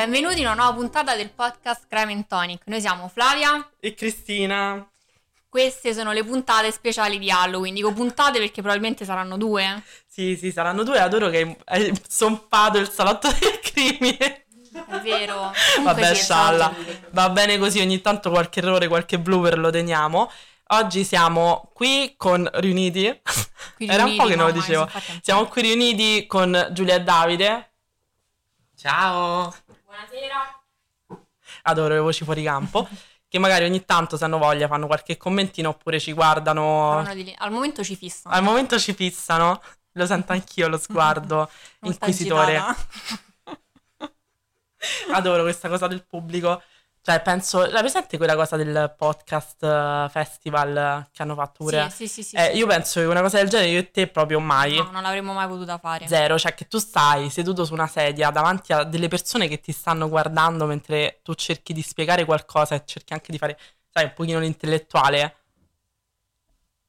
Benvenuti in una nuova puntata del podcast Crime and Tonic. Noi siamo Flavia e Cristina. Queste sono le puntate speciali di Halloween. Dico puntate perché probabilmente saranno due. Sì, sì, saranno due. Adoro che hai zompato il salotto del crimine. È vero. Comunque Vabbè, scialla. Va bene così, ogni tanto qualche errore, qualche blooper lo teniamo. Oggi siamo qui con riuniti. Qui Era un po' che non lo dicevo. Siamo qui riuniti con Giulia e Davide. Ciao. Buonasera. Adoro le voci fuori campo. che magari ogni tanto, se hanno voglia, fanno qualche commentino oppure ci guardano. Al momento ci fissano. Al momento ci fissano. Lo sento anch'io lo sguardo inquisitore. Adoro questa cosa del pubblico. Cioè, penso, la presente quella cosa del podcast uh, festival che hanno fatto pure? Sì, sì, sì. eh, sì. Io penso che una cosa del genere io e te proprio mai. No, non l'avremmo mai potuta fare. Zero, cioè che tu stai seduto su una sedia davanti a delle persone che ti stanno guardando mentre tu cerchi di spiegare qualcosa e cerchi anche di fare, sai, un pochino l'intellettuale.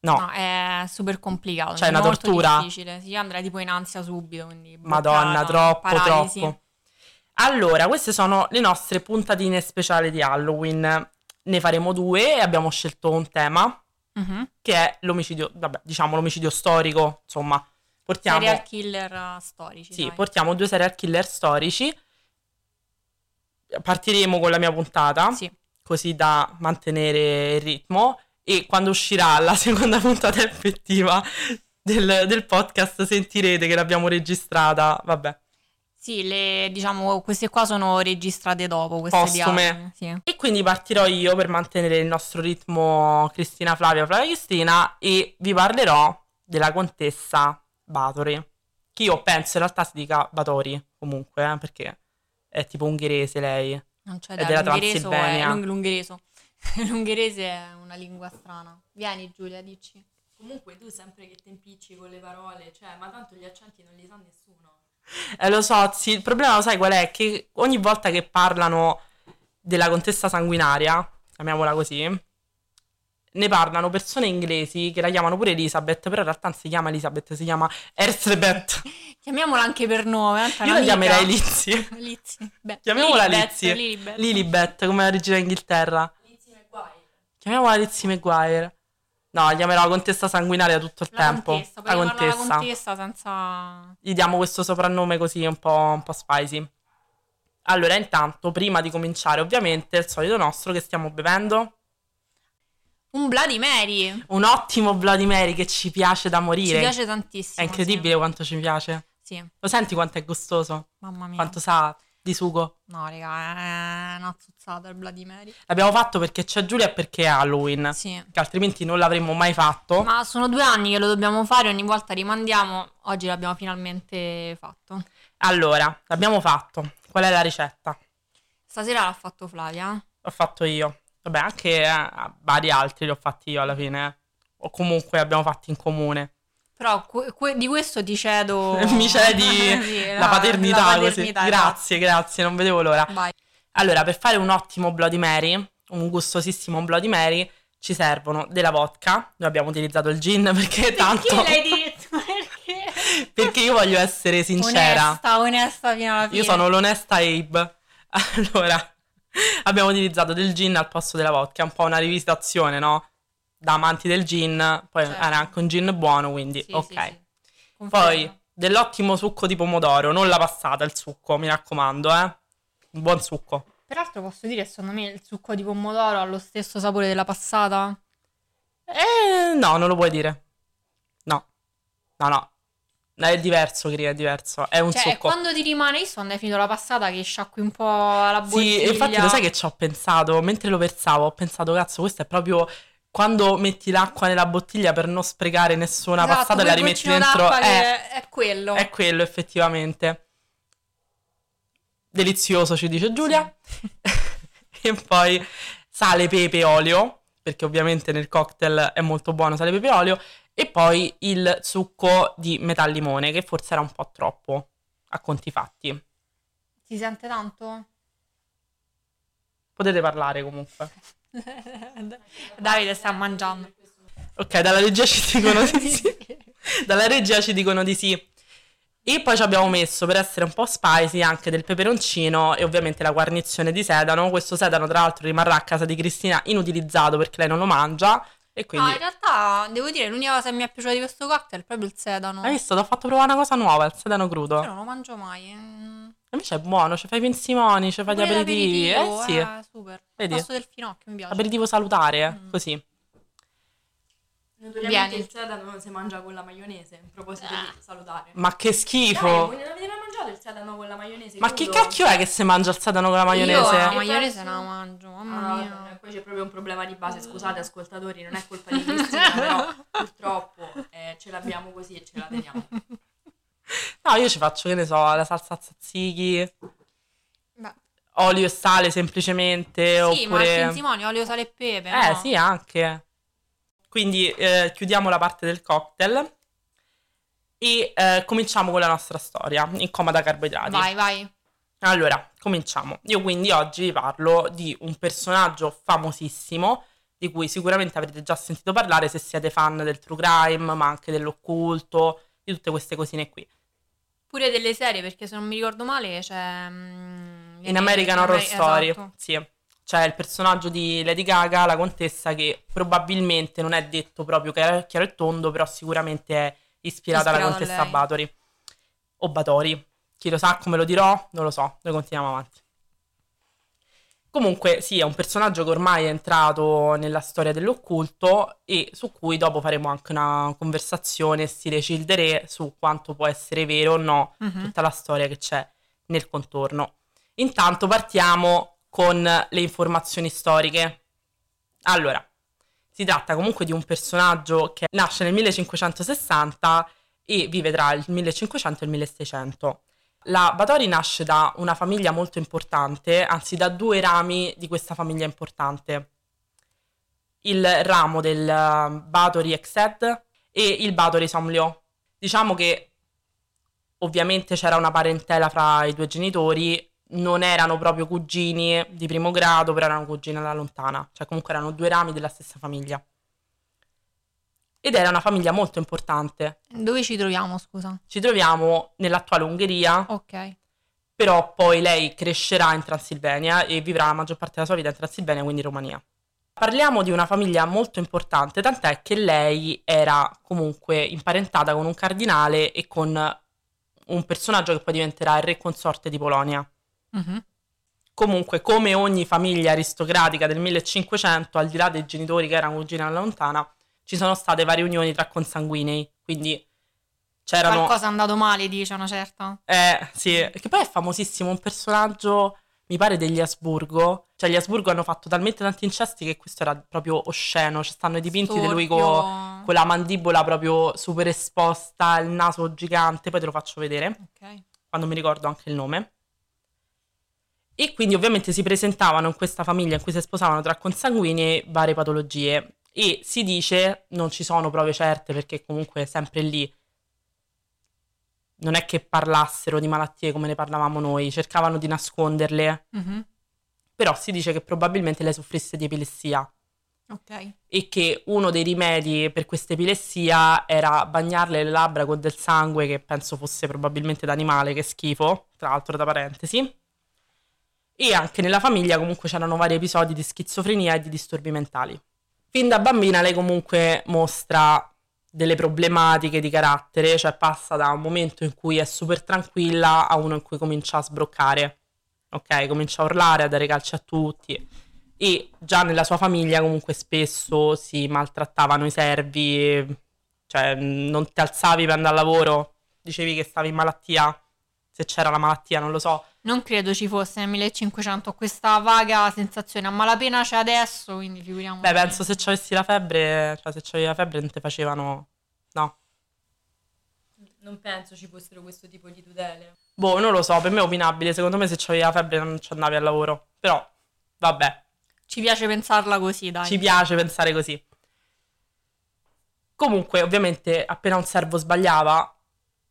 No. no, è super complicato. Cioè, è una tortura. difficile. Sì, andrei tipo in ansia subito. Quindi Madonna, troppo, paralisi. troppo. Allora, queste sono le nostre puntatine speciali di Halloween. Ne faremo due e abbiamo scelto un tema uh-huh. che è l'omicidio, vabbè, diciamo l'omicidio storico, insomma. Portiamo... Serial killer uh, storici. Sì, dai. portiamo due serial killer storici. Partiremo con la mia puntata, sì. così da mantenere il ritmo. E quando uscirà la seconda puntata effettiva del, del podcast sentirete che l'abbiamo registrata. Vabbè. Sì, le, diciamo, queste qua sono registrate dopo, queste Postume. Sì. E quindi partirò io per mantenere il nostro ritmo Cristina Flavia, Flavia Cristina e vi parlerò della contessa Batori. Che io penso in realtà si dica Batori, comunque, eh, perché è tipo ungherese lei. Non c'è da della Transilvania. È l'unghereso. L'ungherese è una lingua strana. Vieni Giulia, dici. Comunque tu sempre che ti impicci con le parole, cioè, ma tanto gli accenti non li sa nessuno. Eh, lo so, sì, il problema lo sai qual è? Che ogni volta che parlano della contessa sanguinaria, chiamiamola così, ne parlano persone inglesi che la chiamano pure Elizabeth, però in realtà non si chiama Elizabeth, si chiama Elizabeth. Chiamiamola anche per nome. Io la chiamerei Lizzie. Lizzie. Beh, Chiamiamola Lilibet, Lizzie. Lilibet. Lilibet, come la regina d'Inghilterra. Lizzie McGuire. Chiamiamola Lizzie McGuire. No, chiamerò la contessa sanguinaria tutto il La tempo. contessa, la contessa. la contessa senza... Gli diamo questo soprannome così un po', un po' spicy. Allora, intanto, prima di cominciare, ovviamente, il solito nostro che stiamo bevendo. Un Bloody Mary. Un ottimo Bloody Mary che ci piace da morire. Ci piace tantissimo. È incredibile sì. quanto ci piace. Sì, Lo senti quanto è gustoso? mamma mia. Quanto sa di sugo? No, raga, è una zuzzata il Mary. L'abbiamo fatto perché c'è Giulia e perché è Halloween. Sì. Che altrimenti non l'avremmo mai fatto. Ma sono due anni che lo dobbiamo fare, ogni volta rimandiamo. Oggi l'abbiamo finalmente fatto. Allora, l'abbiamo fatto. Qual è la ricetta? Stasera l'ha fatto Flavia. L'ho fatto io. Vabbè, anche eh, vari altri li ho fatti io alla fine. eh. O comunque li abbiamo fatti in comune. Però que- que- di questo ti cedo... Mi cedi Sì, la, paternità, la così. paternità, Grazie, grazie, non vedevo l'ora. esatto. Vai. Allora, per fare un ottimo Bloody Mary, un gustosissimo Bloody Mary, ci servono della vodka. Noi abbiamo utilizzato il gin perché tanto... Perché l'hai detto? Perché? perché io voglio essere sincera. Onesta, onesta fino alla fine. Io sono l'onesta Abe. Allora, abbiamo utilizzato del gin al posto della vodka, un po' una rivisitazione, no? Da amanti del gin, poi Certo. era anche un gin buono, quindi Sì, ok. sì, sì. Poi dell'ottimo succo di pomodoro, non la passata il succo, mi raccomando, eh. Un buon succo. Peraltro posso dire, secondo me il succo di pomodoro ha lo stesso sapore della passata. Eh, no, non lo puoi dire. No. No, no. È diverso, Cri, è diverso. È un Cioè, succo. quando ti rimane, io andando finito la passata che sciacqui un po' la Sì, bottiglia. e infatti lo sai che ci ho pensato, mentre lo versavo, ho pensato, cazzo, questo è proprio quando metti l'acqua nella bottiglia per non sprecare nessuna Esatto, passata la rimetti dentro. d'acqua Eh, è quello. è quello, effettivamente. Delizioso, ci dice Giulia. e poi sale, pepe, olio, perché ovviamente nel cocktail è molto buono sale, pepe, olio. E poi il succo di metà limone, che forse era un po' troppo, a conti fatti. Si sente tanto? Potete parlare comunque. Davide sta mangiando. Ok, dalla regia ci dicono di sì. Dalla regia ci dicono di sì. E poi ci abbiamo messo per essere un po' spicy anche del peperoncino e ovviamente la guarnizione di sedano. Questo sedano, tra l'altro, rimarrà a casa di Cristina inutilizzato perché lei non lo mangia. E quindi. Ah, in realtà devo dire l'unica cosa che mi è piaciuta di questo cocktail è proprio il sedano. Hai visto? Ti ho fatto provare una cosa nuova, il sedano crudo. Io non lo mangio mai. mm. Invece è buono, ci fai i pensimoni, ci fai gli aperitivi. Eh sì, eh, super. Vedi? Il pasto del finocchio mi piace. aperitivo salutare, Mm. così. Vieni. il sedano si mangia con la maionese, a proposito di salutare. Ma che Dai, schifo! voi non avete mai mangiato il sedano con la maionese? Ma che cacchio è che si mangia il sedano con la maionese? Io la maionese penso- non la mangio, mamma Ah, mia. vabbè, poi c'è proprio un problema di base, scusate ascoltatori, non è colpa di Cristina, però purtroppo eh, ce l'abbiamo così e ce la teniamo. No, io ci faccio, che ne so, la salsa tzatziki, Beh, olio e sale semplicemente, sì, ma oppure... il pinzimonio, olio, sale e pepe. Eh no? sì, anche. Quindi eh, chiudiamo la parte del cocktail e eh, cominciamo con la nostra storia in coma da carboidrati. Vai, vai. Allora, cominciamo. Io quindi oggi vi parlo di un personaggio famosissimo di cui sicuramente avrete già sentito parlare se siete fan del true crime, ma anche dell'occulto, di tutte queste cosine qui. Pure delle serie, perché se non mi ricordo male c'è... mm, In American Horror Ameri- Story, esatto. sì. C'è il personaggio di Lady Gaga, la contessa, che probabilmente non è detto proprio chiaro, chiaro e tondo, però sicuramente è ispirata, alla Ispirata a contessa lei. Bathory. O Batori. Chi lo sa come lo dirò? Non lo so, noi continuiamo avanti. Comunque, sì, è un personaggio che ormai è entrato nella storia dell'occulto e su cui dopo faremo anche una conversazione stile Cildere su quanto può essere vero o no Mhm. tutta la storia che c'è nel contorno. Intanto partiamo con le informazioni storiche. Allora, si tratta comunque di un personaggio che nasce nel 1560 e vive tra il 1500 e il 1600. La Batori nasce da una famiglia molto importante, anzi da due rami di questa famiglia importante. Il ramo del eh, Batori Exed e il Batori Somlio. Diciamo che ovviamente c'era una parentela fra i due genitori, non erano proprio cugini di primo grado, però erano cugini alla lontana, cioè comunque erano due rami della stessa famiglia. Ed era una famiglia molto importante. Dove ci troviamo, scusa? Ci troviamo nell'attuale Ungheria, Ok. però poi lei crescerà in Transilvania e vivrà la maggior parte della sua vita in Transilvania, quindi in Romania. Parliamo di una famiglia molto importante, tant'è che lei era comunque imparentata con un cardinale e con un personaggio che poi diventerà il re consorte di Polonia. Mhm. Comunque, come ogni famiglia aristocratica del 1500, al di là dei genitori che erano cugini alla lontana, ci sono state varie unioni tra consanguinei, quindi c'erano... Qualcosa è andato male, dice una certa. Eh, sì, che poi è famosissimo, un personaggio, mi pare, degli Asburgo. Cioè, gli Asburgo hanno fatto talmente tanti incesti che questo era proprio osceno. Ci stanno i dipinti di lui co- Storpio. con la mandibola proprio super esposta, il naso gigante, poi te lo faccio vedere, Ok. quando mi ricordo anche il nome. E quindi ovviamente si presentavano in questa famiglia in cui si sposavano tra consanguini varie patologie. E si dice, non ci sono prove certe perché comunque sempre lì, non è che parlassero di malattie come ne parlavamo noi, cercavano di nasconderle, Mhm. però si dice che probabilmente lei soffrisse di epilessia Ok. e che uno dei rimedi per questa epilessia era bagnarle le labbra con del sangue che penso fosse probabilmente d'animale, che schifo, tra l'altro da parentesi. E anche nella famiglia comunque c'erano vari episodi di schizofrenia e di disturbi mentali. Fin da bambina lei comunque mostra delle problematiche di carattere, cioè passa da un momento in cui è super tranquilla a uno in cui comincia a sbroccare. Ok, comincia a urlare, a dare calci a tutti e già nella sua famiglia comunque spesso si maltrattavano i servi, cioè non ti alzavi per andare al lavoro, dicevi che stavi in malattia, se c'era la malattia non lo so. Non credo ci fosse nel 1500 questa vaga sensazione. A malapena c'è adesso, quindi figuriamo. Beh, penso se avessi la febbre, cioè se c'avevi la febbre non ti facevano... No. Non penso ci fossero questo tipo di tutele. Boh, non lo so, per me è opinabile, secondo me se c'avevi la febbre non ci andavi al lavoro, però vabbè. Ci piace pensarla così, dai. Ci piace pensare così. Comunque, ovviamente, appena un servo sbagliava,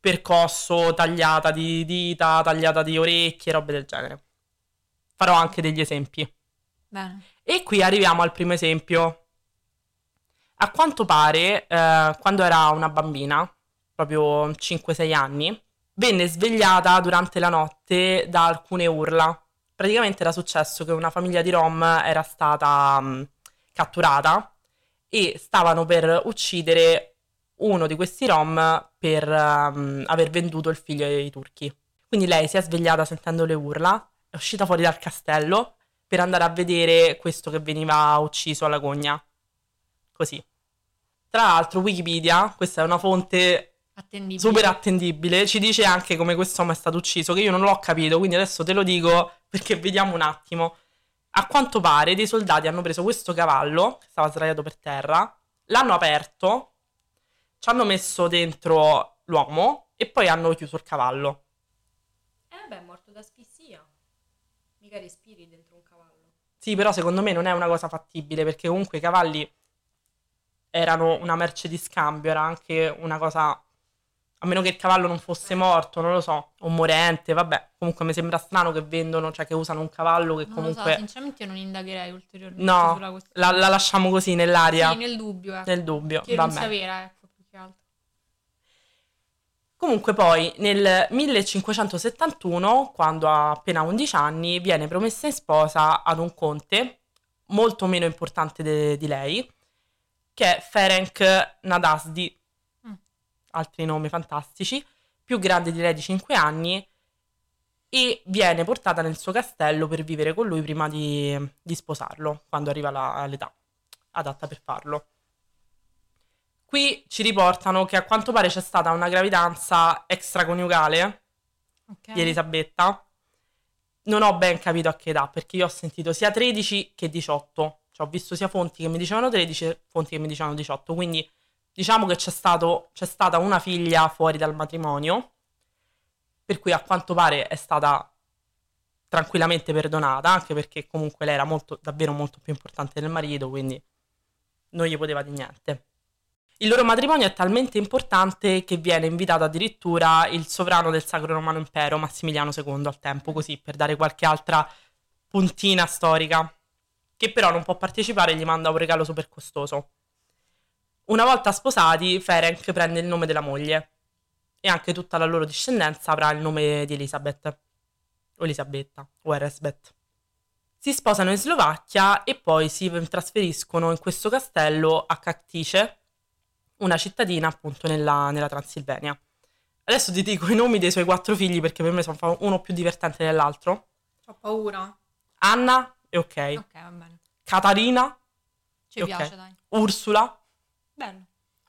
percosso, tagliata di dita, tagliata di orecchie, robe del genere. Farò anche degli esempi. Bene. E qui arriviamo al primo esempio. A quanto pare, eh, quando era una bambina, proprio 5-6 anni, venne svegliata durante la notte da alcune urla. Praticamente era successo che una famiglia di Rom era stata mh, catturata e stavano per uccidere uno di questi Rom per um, aver venduto il figlio ai turchi. Quindi lei si è svegliata sentendo le urla, è uscita fuori dal castello per andare a vedere questo che veniva ucciso alla gogna. Così. Tra l'altro, Wikipedia, questa è una fonte Attendibile. super attendibile, ci dice anche come quest'uomo è stato ucciso, che io non l'ho capito, quindi adesso te lo dico perché vediamo un attimo. A quanto pare dei soldati hanno preso questo cavallo, che stava sdraiato per terra, l'hanno aperto, ci hanno messo dentro l'uomo e poi hanno chiuso il cavallo. Eh vabbè, è morto d'asfissia. Mica respiri dentro un cavallo. Sì, però secondo me non è una cosa fattibile perché comunque i cavalli erano una merce di scambio, era anche una cosa a meno che il cavallo non fosse morto, non lo so, o morente, vabbè. Comunque mi sembra strano che vendono, cioè che usano un cavallo che Non comunque... lo so, sinceramente io non indagherei ulteriormente No, sulla questione. La, la lasciamo così nell'aria, Sì, nel dubbio, ecco. nel dubbio, che non vabbè. sia vera, ecco. Comunque poi nel 1571, quando ha appena 11 anni, viene promessa in sposa ad un conte molto meno importante de- di lei, che è Ferenc Nadasdi, Mm. altri nomi fantastici, più grande di lei di 5 anni, e viene portata nel suo castello per vivere con lui prima di, di sposarlo, quando arriva la- l'età adatta per farlo. Qui ci riportano che a quanto pare c'è stata una gravidanza extraconiugale Ok. di Elisabetta. Non ho ben capito a che età, perché io ho sentito sia 13 che 18. Cioè, ho visto sia fonti che mi dicevano 13 e fonti che mi dicevano 18. Quindi diciamo che c'è, stato, c'è stata una figlia fuori dal matrimonio, per cui a quanto pare è stata tranquillamente perdonata, anche perché comunque lei era molto, davvero molto più importante del marito, quindi non gli poteva di niente. Il loro matrimonio è talmente importante che viene invitato addirittura il sovrano del Sacro Romano Impero, Massimiliano II, al tempo, così per dare qualche altra puntina storica, che però non può partecipare e gli manda un regalo super costoso. Una volta sposati, Ferenc prende il nome della moglie e anche tutta la loro discendenza avrà il nome di Elisabeth, o Elisabetta, o Eresbeth. Si sposano in Slovacchia e poi si trasferiscono in questo castello a Cactice, una cittadina appunto nella, nella Transilvania. Adesso ti dico i nomi dei suoi quattro figli perché per me sono uno più divertente dell'altro. Ho paura. Anna, e ok. Ok, va bene. Catarina, Ci Ok. piace, dai. Ursula, Bello.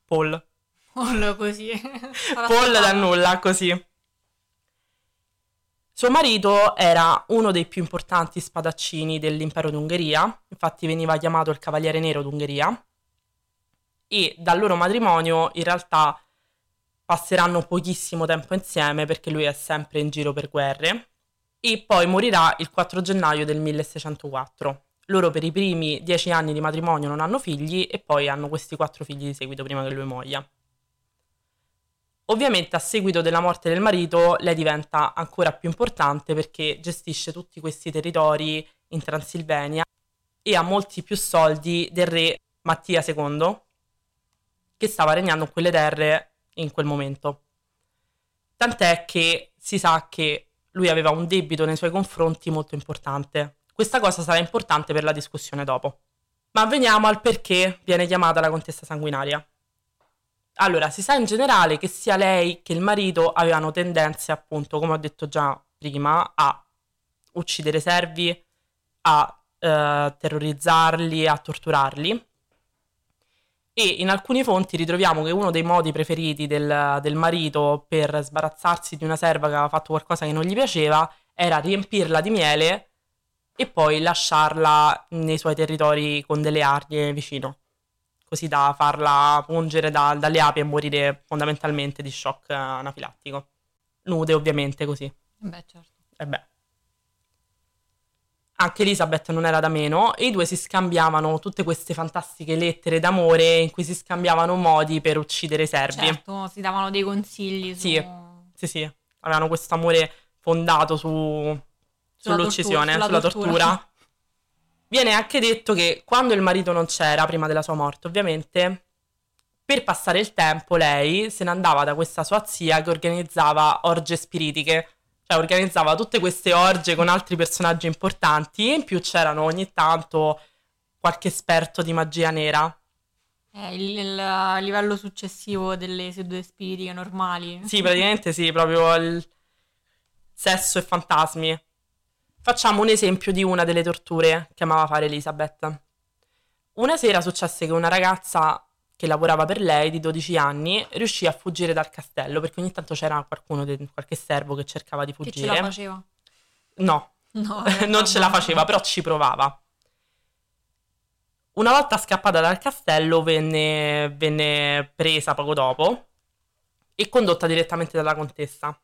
Paul. Paul così. Paul da nulla, così. Suo marito era uno dei più importanti spadaccini dell'impero d'Ungheria, infatti veniva chiamato il Cavaliere Nero d'Ungheria, e dal loro matrimonio in realtà passeranno pochissimo tempo insieme perché lui è sempre in giro per guerre, e poi morirà il 4 gennaio del 1604. Loro per i primi dieci anni di matrimonio non hanno figli e poi hanno questi quattro figli di seguito prima che lui muoia. Ovviamente a seguito della morte del marito lei diventa ancora più importante perché gestisce tutti questi territori in Transilvania e ha molti più soldi del re Mattia II che stava regnando in quelle terre in quel momento. Tant'è che si sa che lui aveva un debito nei suoi confronti molto importante. Questa cosa sarà importante per la discussione dopo. Ma veniamo al perché viene chiamata la contessa sanguinaria. Allora, si sa in generale che sia lei che il marito avevano tendenze, appunto, come ho detto già prima, a uccidere servi, a eh, terrorizzarli, a torturarli. E in alcune fonti ritroviamo che uno dei modi preferiti del, del marito per sbarazzarsi di una serva che aveva fatto qualcosa che non gli piaceva era riempirla di miele e poi lasciarla nei suoi territori con delle arnie vicino così da farla pungere da- dalle api e morire fondamentalmente di shock eh, anafilattico. Nude, ovviamente, così. Beh, certo. E beh. Anche Elisabeth non era da meno e i due si scambiavano tutte queste fantastiche lettere d'amore in cui si scambiavano modi per uccidere i servi. Certo, si davano dei consigli su... Sì. Sì, sì, avevano questo amore fondato su, Sulla sull'uccisione, tortura- sulla, sulla tortura. tortura. Viene anche detto che quando il marito non c'era, prima della sua morte, ovviamente, Per passare il tempo lei se ne andava da questa sua zia che organizzava orge spiritiche, cioè organizzava tutte queste orge con altri personaggi importanti e in più c'erano ogni tanto qualche esperto di magia nera. È il, il livello successivo delle sedute spiritiche normali. Sì, praticamente sì, proprio il sesso e fantasmi. Facciamo un esempio di una delle torture che amava fare Elizabeth. Una sera successe che una ragazza che lavorava per lei di 12 anni riuscì a fuggire dal castello perché ogni tanto c'era qualcuno, qualche servo che cercava di Che ce fuggire. la faceva? no, No, non ce la faceva, però ci provava. Una volta scappata dal castello venne, venne presa poco dopo e condotta direttamente dalla contessa.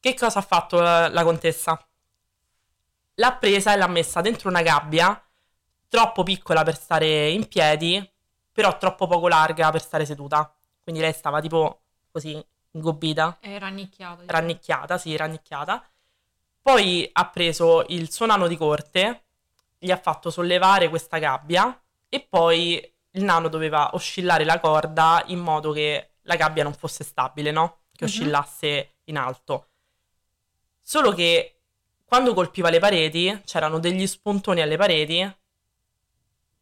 Che cosa ha fatto la, la contessa? L'ha presa e l'ha messa dentro una gabbia troppo piccola per stare in piedi, però troppo poco larga per stare seduta. Quindi lei stava tipo così ingobbita È rannicchiato. diciamo. rannicchiata, sì, rannicchiata. Poi ha preso il suo nano di corte, gli ha fatto sollevare questa gabbia e poi il nano doveva oscillare la corda in modo che la gabbia non fosse stabile, no? Che Mhm. oscillasse in alto. Solo che quando colpiva le pareti c'erano degli spuntoni alle pareti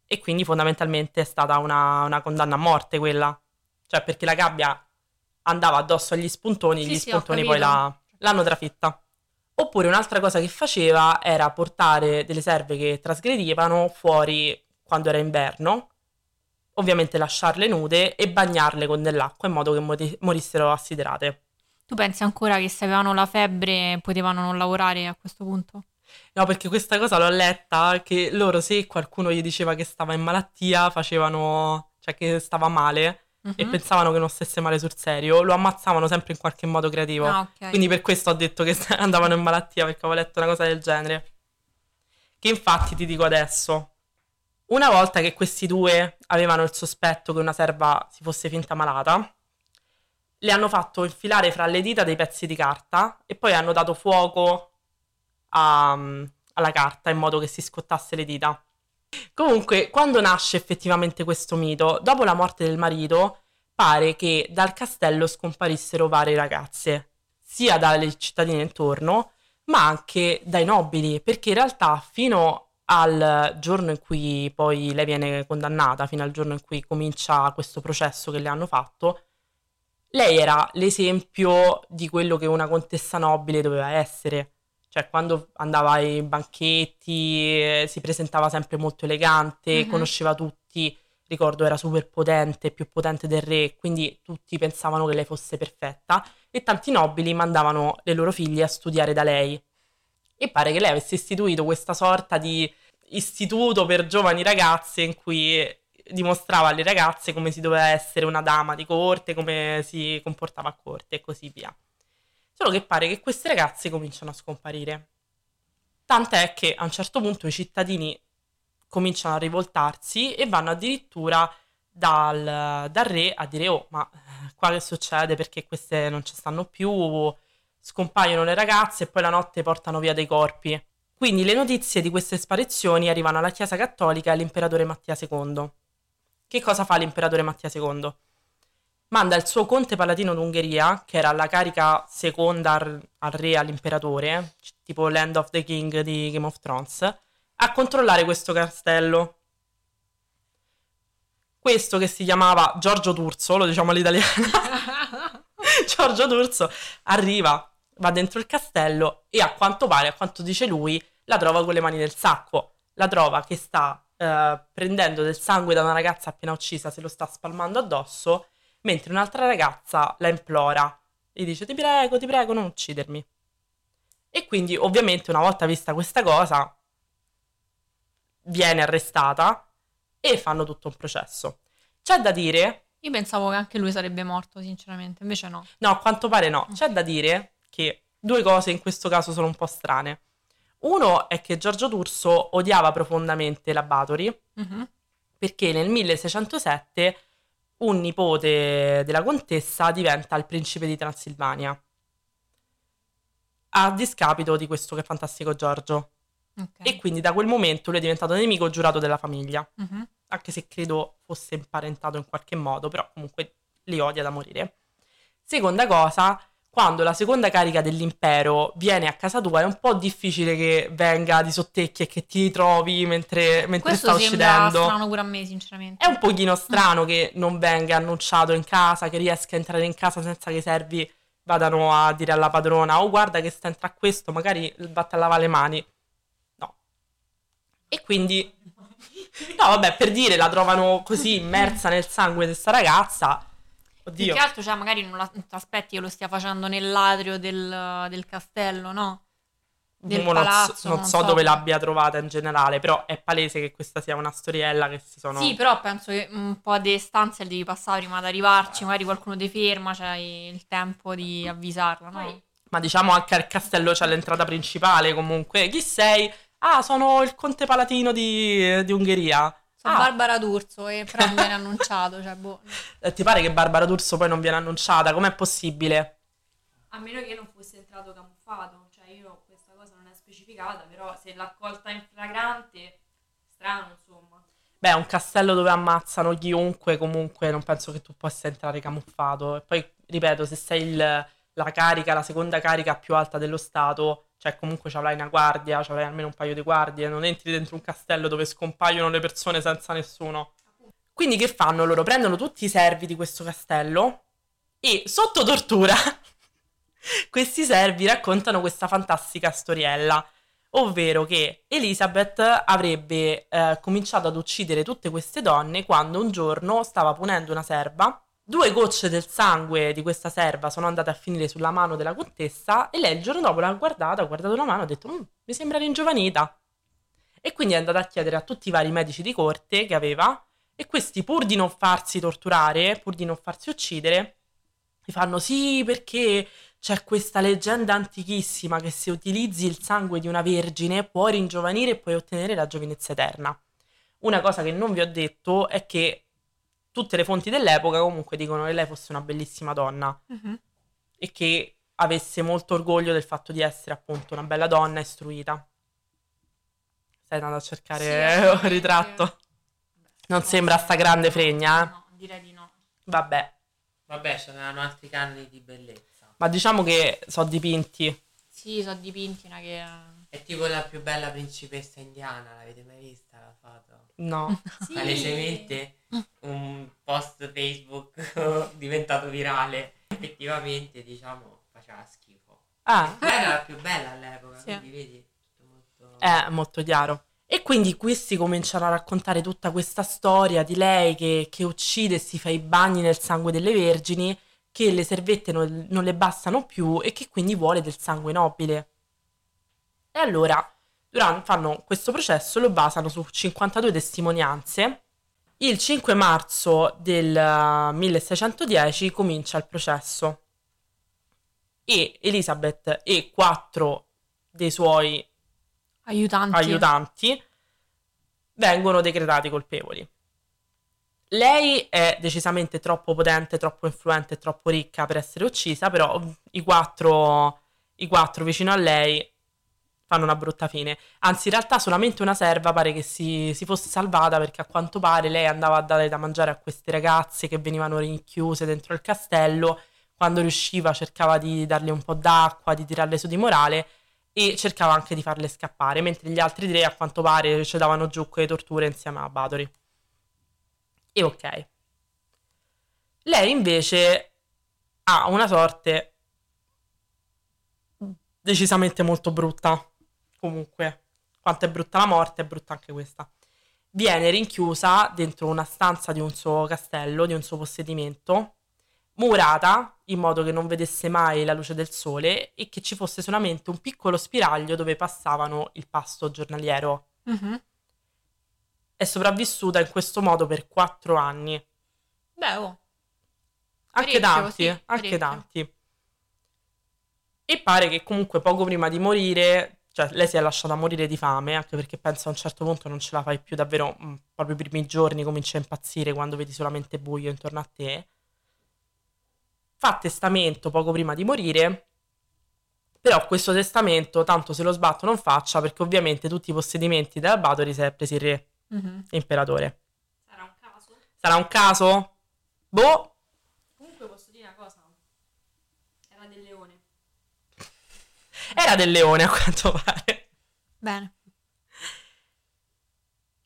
e quindi fondamentalmente è stata una, una condanna a morte quella. Cioè perché la gabbia andava addosso agli spuntoni, Sì, gli sì, spuntoni poi la- l'hanno trafitta. Oppure un'altra cosa che faceva era portare delle serve che trasgredivano fuori quando era inverno, ovviamente lasciarle nude e bagnarle con dell'acqua in modo che mori- morissero assiderate. Tu pensi ancora che se avevano la febbre potevano non lavorare a questo punto? No, perché questa cosa l'ho letta, che loro se qualcuno gli diceva che stava in malattia, facevano, cioè che stava male e Mhm. pensavano che non stesse male sul serio, lo ammazzavano sempre in qualche modo creativo. Ah, ok. Quindi per questo ho detto che andavano in malattia, perché avevo letto una cosa del genere. Che infatti ti dico adesso, una volta che questi due avevano il sospetto che una serva si fosse finta malata, le hanno fatto infilare fra le dita dei pezzi di carta e poi hanno dato fuoco a- alla carta in modo che si scottasse le dita. Comunque, quando nasce effettivamente questo mito, dopo la morte del marito, pare che dal castello scomparissero varie ragazze, sia dalle cittadine intorno, ma anche dai nobili, perché in realtà fino al giorno in cui poi lei viene condannata, fino al giorno in cui comincia questo processo che le hanno fatto, lei era l'esempio di quello che una contessa nobile doveva essere. Cioè, quando andava ai banchetti, eh, si presentava sempre molto elegante, Mhm. conosceva tutti, ricordo era super potente, più potente del re, quindi tutti pensavano che lei fosse perfetta e tanti nobili mandavano le loro figlie a studiare da lei. E pare che lei avesse istituito questa sorta di istituto per giovani ragazze in cui dimostrava alle ragazze come si doveva essere una dama di corte, come si comportava a corte e così via. Solo che pare che queste ragazze cominciano a scomparire. Tant'è che a un certo punto i cittadini cominciano a rivoltarsi e vanno addirittura dal, dal re a dire: Oh, ma eh, qua che succede? Perché queste non ci stanno più? Scompaiono le ragazze e poi la notte portano via dei corpi. Quindi le notizie di queste sparizioni arrivano alla Chiesa Cattolica e all'imperatore Mattia II. Che cosa fa l'imperatore Mattia II? Manda il suo conte palatino d'Ungheria, che era la carica seconda al, re all'imperatore, tipo Land of the King di Game of Thrones, a controllare questo castello. Questo che si chiamava Giorgio D'Urso, lo diciamo all'italiana. Giorgio D'Urso arriva, va dentro il castello e a quanto pare, a quanto dice lui, la trova con le mani nel sacco. La trova che sta eh, prendendo del sangue da una ragazza appena uccisa, se lo sta spalmando addosso, mentre un'altra ragazza la implora. Gli dice: Ti prego, ti prego, non uccidermi. E quindi, ovviamente, una volta vista questa cosa, viene arrestata e fanno tutto un processo. C'è da dire Io pensavo che anche lui sarebbe morto, sinceramente, invece no. No, a quanto pare no. C'è da dire che due cose in questo caso sono un po' strane. Uno è che Giorgio D'Urso odiava profondamente la Batory Mhm. perché nel 1607 un nipote della contessa diventa il principe di Transilvania a discapito di questo che fantastico Giorgio Ok. e quindi da quel momento lui è diventato nemico giurato della famiglia. Mhm. anche se credo fosse imparentato in qualche modo, però comunque li odia da morire. Seconda cosa, quando la seconda carica dell'impero viene a casa tua è un po' difficile che venga di sottecchi e che ti trovi mentre, mentre Questo sta sembra uccidendo. strano pure a me, sinceramente. È un pochino strano che non venga annunciato in casa, che riesca a entrare in casa senza che i servi vadano a dire alla padrona oh guarda che sta entra questo, magari vatte a lavare le mani. No. E quindi... No, vabbè, per dire, la trovano così immersa nel sangue di questa ragazza. Più Oddio. che altro, cioè, magari non, ti aspetti che lo stia facendo nell'atrio del, del castello, no? Del non so- palazzo, non non so so. dove l'abbia trovata in generale, però è palese che questa sia una storiella che si sono... Sì, però penso che un po' di stanze le devi passare prima di arrivarci, magari qualcuno ti ferma, c'hai il tempo di avvisarla, no? Ma diciamo anche al castello c'è l'entrata principale comunque. Chi sei? Ah, sono il conte palatino di, di Ungheria. Ah. Barbara D'Urso e però non viene annunciato, cioè, boh. Eh, Ti pare che Barbara D'Urso poi non viene annunciata? Com'è possibile? A meno che non fosse entrato camuffato, cioè io questa cosa non è specificata, però se l'ha colta in flagrante, strano insomma. Beh, è un castello dove ammazzano chiunque, comunque non penso che tu possa entrare camuffato. E poi, ripeto, se sei il- la carica, la seconda carica più alta dello Stato, cioè comunque ci avrai una guardia, ci avrai almeno un paio di guardie, non entri dentro un castello dove scompaiono le persone senza nessuno. Quindi che fanno loro? Prendono tutti i servi di questo castello e sotto tortura questi servi raccontano questa fantastica storiella, ovvero che Elizabeth avrebbe eh, cominciato ad uccidere tutte queste donne quando un giorno stava punendo una serva. Due gocce del sangue di questa serva sono andate a finire sulla mano della contessa e lei il giorno dopo l'ha guardata, ha guardato la mano e ha detto "Mm, mi sembra ringiovanita. E quindi è andata a chiedere a tutti i vari medici di corte che aveva e questi pur di non farsi torturare, pur di non farsi uccidere, gli fanno sì perché c'è questa leggenda antichissima che se utilizzi il sangue di una vergine puoi ringiovanire e puoi ottenere la giovinezza eterna. Una cosa che non vi ho detto è che tutte le fonti dell'epoca comunque dicono che lei fosse una bellissima donna e che avesse molto orgoglio del fatto di essere appunto una bella donna istruita. Stai andando a cercare Sì, un ritratto? Non sembra sta grande fregna, eh? No, direi di no. Vabbè, Vabbè, c'erano altri canoni di bellezza. ma diciamo che sono dipinti. Sì, sono dipinti, una che... È tipo la più bella principessa indiana, l'avete mai vista la foto? No. Palesemente un post Facebook diventato virale. Effettivamente, diciamo, faceva schifo. Ah, Era la più bella all'epoca, Sì. quindi vedi, tutto molto... è molto chiaro. E quindi questi cominciano a raccontare tutta questa storia di lei che, che uccide e si fa i bagni nel sangue delle vergini, che le servette non, non le bastano più e che quindi vuole del sangue nobile. E allora duran- fanno questo processo, lo basano su 52 testimonianze. Il 5 marzo del eh, 1610 comincia il processo e Elizabeth e quattro dei suoi Aiutanti. aiutanti vengono decretati colpevoli. Lei è decisamente troppo potente, troppo influente e troppo ricca per essere uccisa, però i quattro, i quattro vicino a lei fanno una brutta fine. Anzi, in realtà solamente una serva pare che si, si fosse salvata perché a quanto pare lei andava a dare da mangiare a queste ragazze che venivano rinchiuse dentro il castello. Quando riusciva cercava di darle un po' d'acqua, di tirarle su di morale e cercava anche di farle scappare, mentre gli altri tre a quanto pare ci davano giù quelle torture insieme a Bathory. E ok. Lei invece ha una sorte decisamente molto brutta. Comunque, quanto è brutta la morte, è brutta anche questa. Viene rinchiusa dentro una stanza di un suo castello, di un suo possedimento, murata in modo che non vedesse mai la luce del sole e che ci fosse solamente un piccolo spiraglio dove passavano il pasto giornaliero. Mhm. È sopravvissuta in questo modo per quattro anni. Beh, oh. Anche Parecchio, tanti, sì, anche parecchio. tanti. E pare che comunque poco prima di morire, cioè lei si è lasciata morire di fame, anche perché penso a un certo punto non ce la fai più davvero, mm, proprio i primi giorni cominci a impazzire quando vedi solamente buio intorno a te. Fa testamento poco prima di morire, però questo testamento tanto se lo sbatto non faccia perché ovviamente tutti i possedimenti della Bathory si è presi il re Mhm. imperatore. Sarà un caso? Boh, Comunque posso dire una cosa. Era del leone. Era del leone a quanto pare. Bene.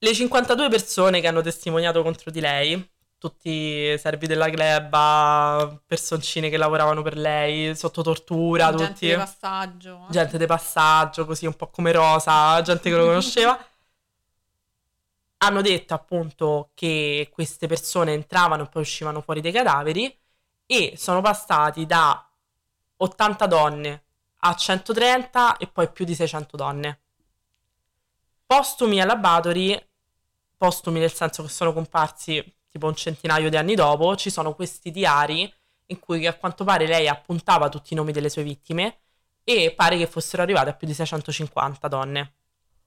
Le 52 persone che hanno testimoniato contro di lei, tutti servi della gleba, personcine che lavoravano per lei, sotto tortura, Gente tutti. di passaggio. gente di passaggio, così un po' come Rosa, gente che lo conosceva. Hanno detto appunto che queste persone entravano e poi uscivano fuori dai cadaveri e sono passati da 80 donne a 130 e poi più di 600 donne. Postumi alla Bathory, postumi nel senso che sono comparsi tipo un centinaio di anni dopo, ci sono questi diari in cui a quanto pare lei appuntava tutti i nomi delle sue vittime e pare che fossero arrivate a più di 650 donne.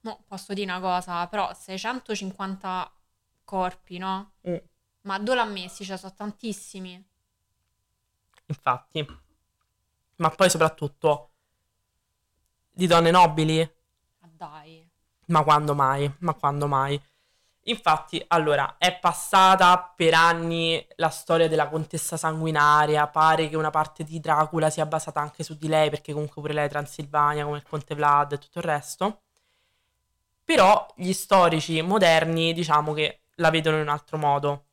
Mo, posso dire una cosa, però 650 corpi, no? Mm. Ma dove l'ha messi? Cioè, sono tantissimi. Infatti. Ma poi soprattutto di donne nobili? Ma dai. Ma quando mai? Ma quando mai? Infatti, allora, è passata per anni la storia della contessa sanguinaria, pare che una parte di Dracula sia basata anche su di lei, perché comunque pure lei è Transilvania, come il conte Vlad e tutto il resto. Però gli storici moderni, diciamo che la vedono in un altro modo.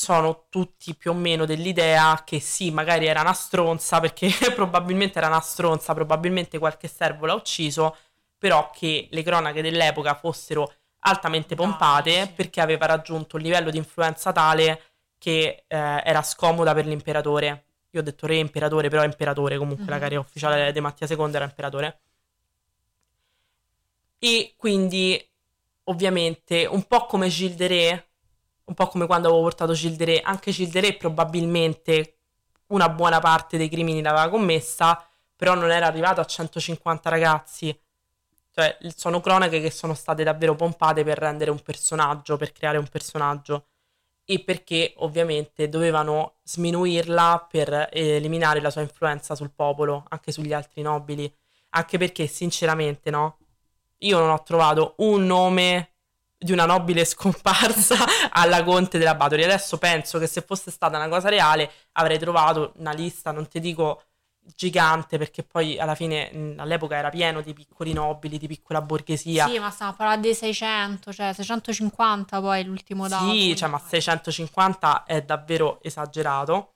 Sono tutti più o meno dell'idea che sì, magari era una stronza, perché probabilmente era una stronza, probabilmente qualche servo l'ha ucciso, però che le cronache dell'epoca fossero altamente pompate sì. perché aveva raggiunto un livello di influenza tale che eh, era scomoda per l'imperatore. Io ho detto re imperatore, però imperatore comunque, la Mhm. carica ufficiale di Mattia II era imperatore. E quindi, ovviamente, un po' come Gilles de Re, un po' come quando avevo portato Gilles de Re, anche Gilles de Re probabilmente una buona parte dei crimini l'aveva commessa, però non era arrivato a 150 ragazzi. Cioè, sono cronache che sono state davvero pompate per rendere un personaggio, per creare un personaggio e perché ovviamente dovevano sminuirla per eliminare la sua influenza sul popolo, anche sugli altri nobili. Anche perché, sinceramente, no? Io non ho trovato un nome di una nobile scomparsa alla conte della Bathory. Adesso penso che se fosse stata una cosa reale avrei trovato una lista, non ti dico gigante, perché poi alla fine mh, all'epoca era pieno di piccoli nobili, di piccola borghesia. Sì, ma stiamo parlando dei 600, cioè 650 poi l'ultimo dato. Sì, cioè, ma 650 è davvero esagerato.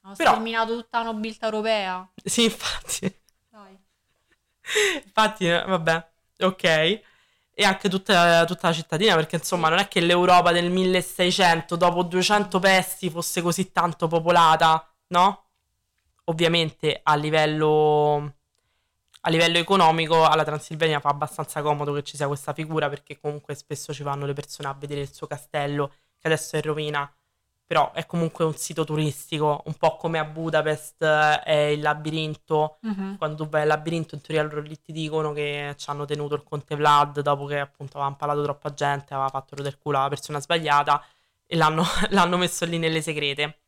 Hanno però- sterminato tutta la nobiltà europea. Sì, infatti. Dai. Infatti, eh, vabbè, ok. E anche tutta, tutta la cittadina, perché insomma non è che l'Europa del 1600, dopo 200 pesti, fosse così tanto popolata, no? Ovviamente a livello, a livello economico alla Transilvania fa abbastanza comodo che ci sia questa figura, perché comunque spesso ci vanno le persone a vedere il suo castello, che adesso è in rovina, però è comunque un sito turistico, un po' come a Budapest eh, è il labirinto Mhm. quando vai al labirinto, in teoria loro lì ti dicono che ci hanno tenuto il conte Vlad dopo che appunto aveva impalato troppa gente, aveva fatto rodere culo alla persona sbagliata e l'hanno, l'hanno messo lì nelle segrete.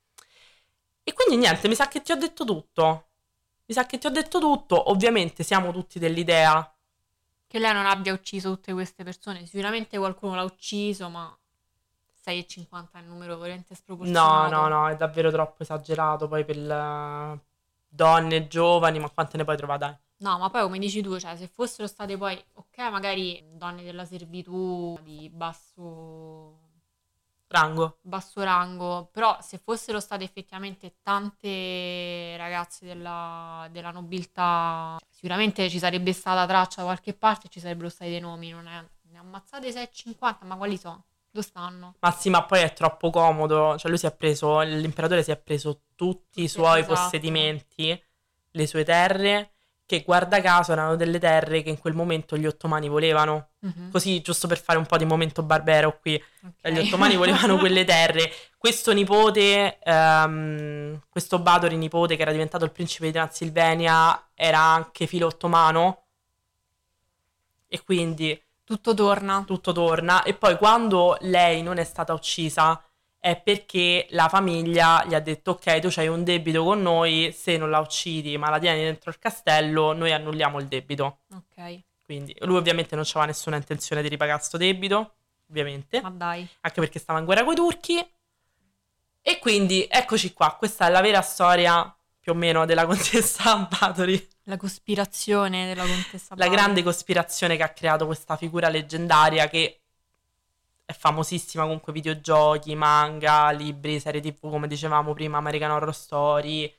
E quindi niente, mi sa che ti ho detto tutto. Mi sa che ti ho detto tutto. Ovviamente siamo tutti dell'idea. Che lei non abbia ucciso tutte queste persone. Sicuramente qualcuno l'ha ucciso, ma 6,50 è un numero veramente No, sproporzionato. no, no, è davvero troppo esagerato. Poi per le donne giovani, ma quante ne puoi trovare? Dai. No, ma poi come dici tu, cioè, se fossero state poi, ok, magari donne della servitù di basso, Rango. basso rango, però se fossero state effettivamente tante ragazze della, della nobiltà, sicuramente ci sarebbe stata traccia da qualche parte e ci sarebbero stati dei nomi, non è, ne ammazzate 6,50, ma quali sono? Dove stanno? Ma sì, ma poi è troppo comodo. Cioè, lui si è preso, l'imperatore si è preso tutti i suoi esatto. possedimenti, le sue terre, che guarda caso erano delle terre che in quel momento gli ottomani volevano. Mhm, Così, giusto per fare un po' di momento barbero qui. ok. Gli ottomani volevano quelle terre. Questo nipote, ehm, questo Badori nipote che era diventato il principe di Transilvania, era anche filo ottomano. E quindi Tutto torna. tutto torna. E poi quando lei non è stata uccisa è perché la famiglia gli ha detto ok, tu c'hai un debito con noi, se non la uccidi ma la tieni dentro il castello, noi annulliamo il debito. Ok, Quindi lui ovviamente non aveva nessuna intenzione di ripagare sto debito, ovviamente, ma dai. anche perché stava in guerra con i turchi E quindi eccoci qua, questa è la vera storia più o meno della contessa Bathory, La cospirazione della contessa la Bathory. grande cospirazione che ha creato questa figura leggendaria che è famosissima comunque videogiochi, manga, libri, serie tv come dicevamo prima, American Horror Story,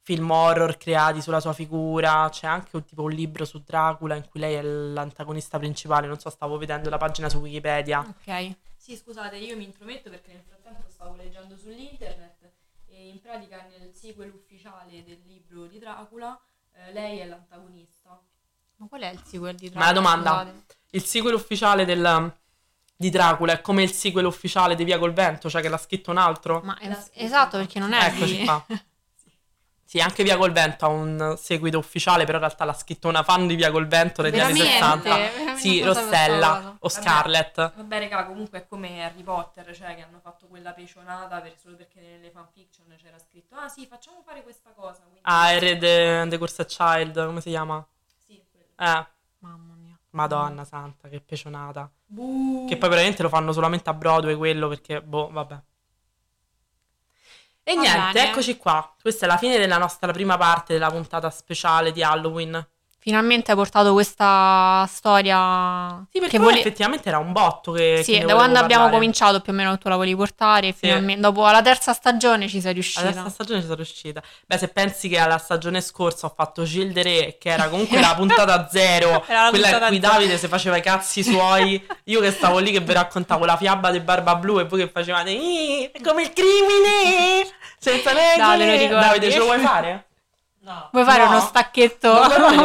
film horror creati sulla sua figura, c'è anche un, tipo un libro su Dracula in cui lei è l'antagonista principale, non so, stavo vedendo la pagina su Wikipedia. Ok. Sì, scusate, io mi intrometto perché nel frattempo stavo leggendo sull'internet e in pratica nel sequel ufficiale del libro di Dracula eh, lei è l'antagonista. Ma qual è il sequel di Ma la Dracula? domanda-. Il sequel ufficiale del- di Dracula è come il sequel ufficiale di Via col Vento, cioè che l'ha scritto un altro. Ma scritto. esatto, perché non è Eccoci di- qua. Sì, anche Via col Vento ha un seguito ufficiale, però in realtà l'ha scritto una fan di Via col Vento negli anni Veramente? 60. Veramente Sì, Rossella o Scarlett. Vabbè, raga, comunque è come Harry Potter, cioè che hanno fatto quella pecionata per- solo perché nelle fanfiction c'era scritto "Ah, sì, facciamo fare questa cosa". quindi- Ah, e The, The Cursed Child, come si chiama? Sì, quello. Eh, Mamma mia. Madonna santa, che pecionata. Buh. Che poi veramente lo fanno solamente a Broadway quello perché, boh, vabbè. E Va niente, bene. eccoci qua. Questa è la fine della nostra prima parte della puntata speciale di Halloween. Finalmente hai portato questa storia Sì, perché che vole- effettivamente era un botto che... Sì, che da quando abbiamo parlare. cominciato più o meno tu la volevi portare, Sì. finalmente dopo la terza stagione ci sei riuscita. Alla terza stagione ci sono riuscita. Beh, se pensi che alla stagione scorsa ho fatto Gilles de Re, che era comunque la puntata zero, la quella in cui zero. Davide si faceva i cazzi suoi, io che stavo lì che vi raccontavo la fiaba di Barba Blu e voi che facevate "Ih, è come il crimine, senza regole. Davide? Davide, ce lo vuoi fare? No, Vuoi fare No. uno stacchetto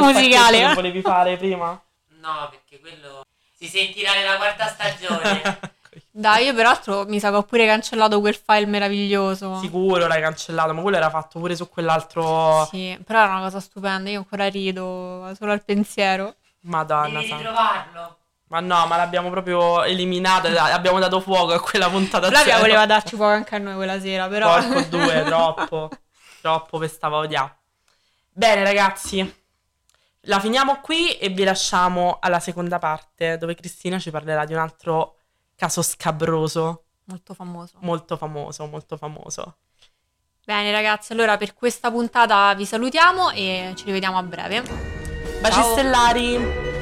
musicale? che volevi fare prima? no, perché quello si sentirà nella quarta stagione. Dai, io peraltro mi sa che ho pure cancellato quel file meraviglioso. Sicuro l'hai cancellato, ma quello era fatto pure su quell'altro... Sì, però era una cosa stupenda, io ancora rido solo al pensiero. Madonna Devi ritrovarlo. Ma no, ma l'abbiamo proprio eliminata, abbiamo dato fuoco a quella puntata Flavia voleva darci fuoco anche a noi quella sera, però... Porco due, troppo. troppo per stava odiare. Bene, ragazzi. La finiamo qui e vi lasciamo alla seconda parte, dove Cristina ci parlerà di un altro caso scabroso, Molto famoso. molto famoso, molto famoso. Bene ragazzi, allora per questa puntata vi salutiamo e ci rivediamo a breve. Baci Ciao. stellari!